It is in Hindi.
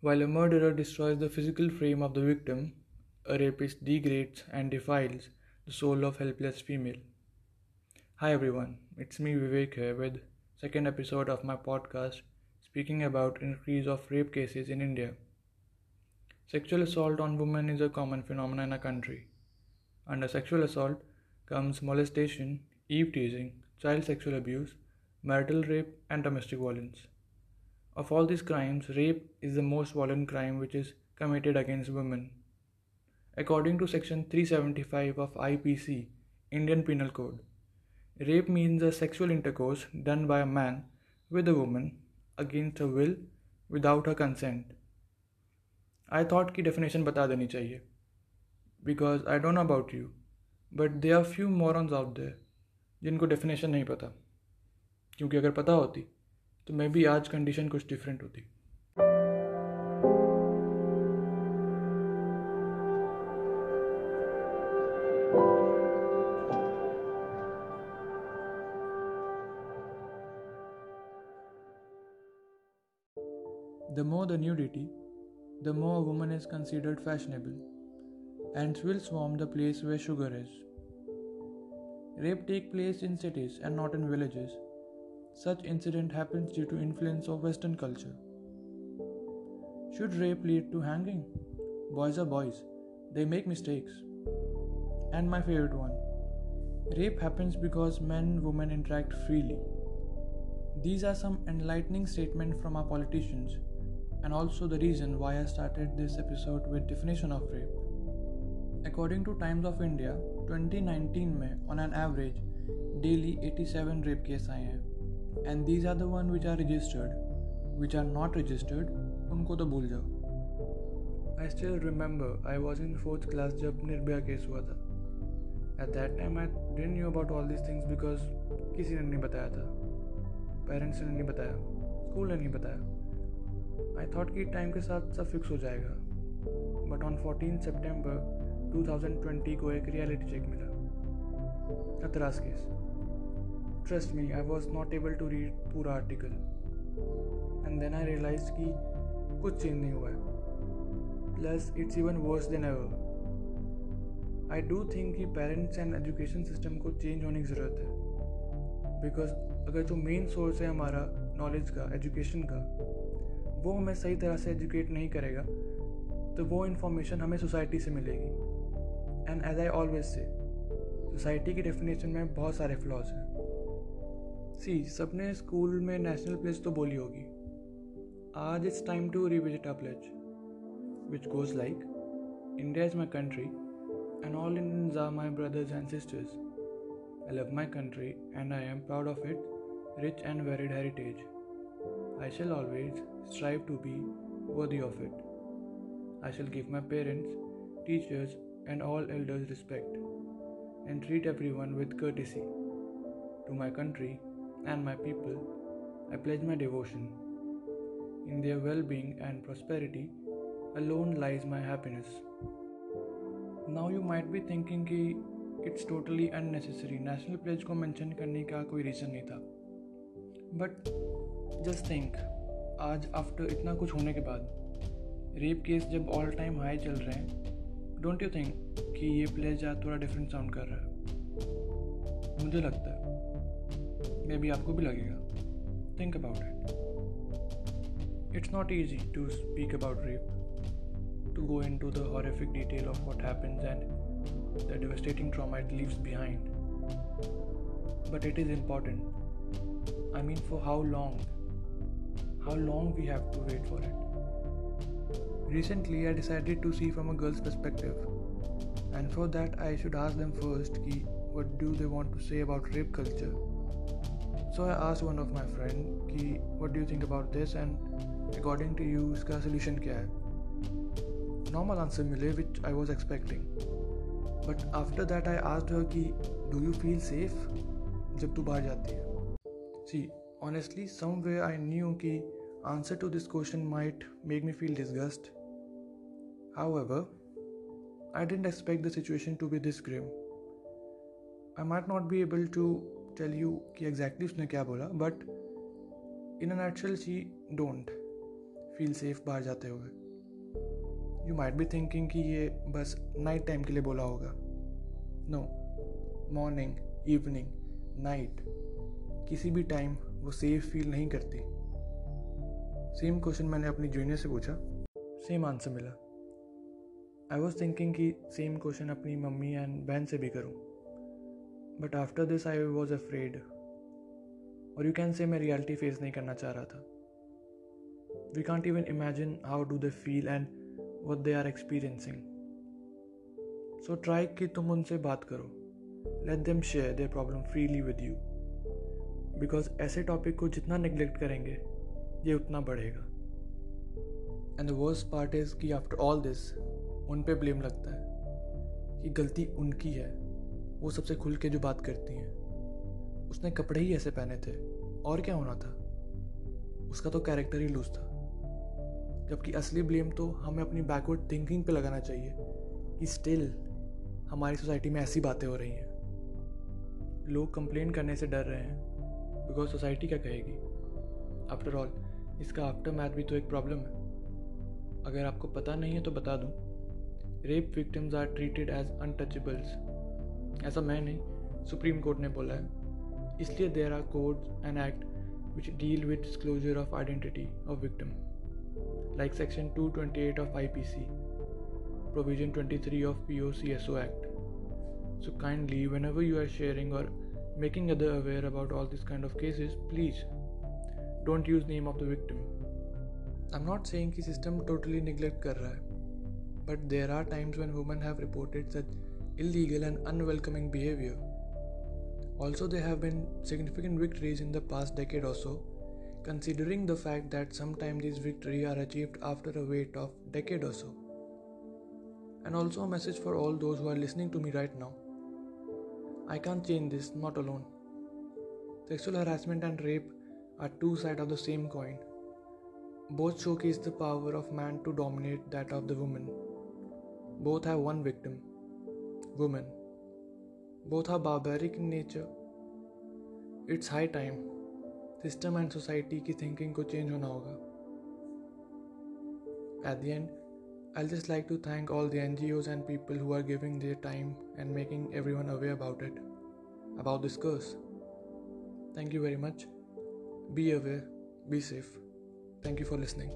While a murderer destroys the physical frame of the victim, a rapist degrades and defiles the soul of helpless female. Hi everyone, it's me Vivek here with second episode of my podcast speaking about increase of rape cases in India. Sexual assault on women is a common phenomenon in our country. Under sexual assault comes molestation, eve teasing, child sexual abuse, marital rape and domestic violence. Of all these crimes, rape is the most violent crime which is committed against women. According to section 375 of IPC, Indian Penal Code, rape means a sexual intercourse done by a man with a woman against her will without her consent. I thought की definition बता देनी चाहिए because I don't know about you, but there are few morons out there जिनको definition नहीं पता क्योंकि अगर पता होती तो मे भी आज कंडीशन कुछ डिफरेंट होती। The more the nudity the more a woman is considered fashionable and will swarm the place way sugar is rape take place in cities and not in villages such incident happens due to influence of Western culture. Should rape lead to hanging? Boys are boys. They make mistakes. And my favorite one. Rape happens because men and women interact freely. These are some enlightening statements from our politicians and also the reason why I started this episode with definition of rape. According to Times of India, 2019 में on an average daily 87 rape case आए हैं and these are the one which are registered which are not registered उनको तो भूल जाओ। I still remember I was in fourth class जब निर्भया केस हुआ था। At that time I didn't knew about all this things because किसी ने नहीं बताया था। पेरेंट्स ने नहीं बताया। स्कूल ने नहीं बताया। आई थॉट कि टाइम के साथ सब फिक्स हो जाएगा। बट ऑन फोर्टीन सेप्टेम्बर 2020 को एक रियलिटी चेक मिला। Hathras case Trust me, I was not able to read पूरा article and then I realise कि कुछ चेंज नहीं हुआ है. Plus it's even worse than ever I do think कि पेरेंट्स एंड एजुकेशन सिस्टम को चेंज होने की ज़रूरत है. बिकॉज़ अगर जो मेन सोर्स है हमारा नॉलेज का एजुकेशन का वो हमें सही तरह से एजुकेट नहीं करेगा तो वो इन्फॉर्मेशन हमें सोसाइटी से मिलेगी. And as I always say society की डेफिनेशन में बहुत सारे फ्लॉज हैं. सी, सबने स्कूल में नेशनल प्लेज तो बोली होगी। आज it's time to revisit a pledge which goes like India is my country and all Indians are my brothers and sisters I love my country and I am proud of its rich and varied heritage I shall always strive to be worthy of it I shall give my parents teachers and all elders respect and treat every one with courtesy to my country and my people, I pledge my devotion. In their well being and prosperity alone lies my happiness. Now you might be thinking कि it's totally unnecessary national pledge को मेंशन करने का कोई रीज़न नहीं था बट जस्ट थिंक आज आफ्टर इतना कुछ होने के बाद रेप केस जब ऑल टाइम हाई चल रहे हैं डोंट यू थिंक कि ये प्लेज आज थोड़ा डिफरेंट साउंड कर रहा है मुझे लगता है मे बी आपको भी लगेगा। Think about it it's not easy to speak about rape to go in to the horrific detail of what happens and the devastating trauma it leaves behind but it is important I mean for how long how long we have to wait for it recently I decided to see from a girl's perspective and for that I should ask them first की what do they want to say about rape culture so I ask one of my friend कि what do think about this and according to you इसका सोल्यूशन क्या है नॉर्मल आंसर मिले which I was expecting but after that I asked her कि डू यू फील सेफ़ जब तू बाहर जाती है? See honestly some way I knew कि answer to this question might make me feel disgust however I didn't expect the situation to be this grim I might not be able to tell you कि एग्जैक्टली उसने क्या बोला but in natural she don't feel safe बाहर जाते हुए। यू माइट बी थिंकिंग कि ये बस नाइट टाइम के लिए बोला होगा। नो मॉर्निंग इवनिंग नाइट किसी भी टाइम वो सेफ़ फील नहीं करती। सेम क्वेश्चन मैंने अपनी जूनियर से पूछा। सेम आंसर मिला। आई वॉज़ थिंकिंग कि सेम क्वेश्चन अपनी मम्मी एंड बहन से भी करूँ। But after this I was afraid और यू कैन से मैं रियलिटी फेस नहीं करना चाह रहा था। We can't even imagine how do they feel and what they are experiencing so try कि तुम उनसे बात करो। Let them share their problem freely with you because ऐसे टॉपिक को जितना निगलेक्ट करेंगे, ये उतना बढ़ेगा। And the worst part is कि आफ्टर ऑल दिस उन पे ब्लेम लगता है कि गलती उनकी है। वो सबसे खुल के जो बात करती हैं। उसने कपड़े ही ऐसे पहने थे, और क्या होना था? उसका तो कैरेक्टर ही लूज था। जबकि असली ब्लेम तो हमें अपनी बैकवर्ड थिंकिंग पे लगाना चाहिए कि स्टिल हमारी सोसाइटी में ऐसी बातें हो रही हैं। लोग कंप्लेन करने से डर रहे हैं बिकॉज़ सोसाइटी क्या कहेगी? आफ्टर ऑल इसका आफ्टर मैथ भी तो एक प्रॉब्लम है। अगर आपको पता नहीं है तो बता दूँ। Rape victims are treated as untouchables ऐसा मैं नहीं सुप्रीम कोर्ट ने बोला है। इसलिए there are court and act which deal with disclosure of identity of victim like section 228 of I P C provision 23 of P O C S O act so kindly whenever you are sharing और making other aware about all this kind of cases please don't use name of the victim I am not say system totally neglect कर रहा है but there are times when women have reported such illegal and unwelcoming behavior. Also, there have been significant victories in the past decade or so, considering the fact that sometimes these victories are achieved after a wait of decade or so. And also a message for all those who are listening to me right now. I can't change this, not alone. Sexual harassment and rape are two sides of the same coin. Both showcase the power of man to dominate that of the woman. Both have one victim woman. Both are barbaric in nature. It's high time system and society की थिंकिंग को चेंज होना होगा at the end I'll just like to thank all the NGOs and people who are giving their time and making everyone aware about it, about this curse. Thank you very much. Be aware, be safe. Thank you for listening.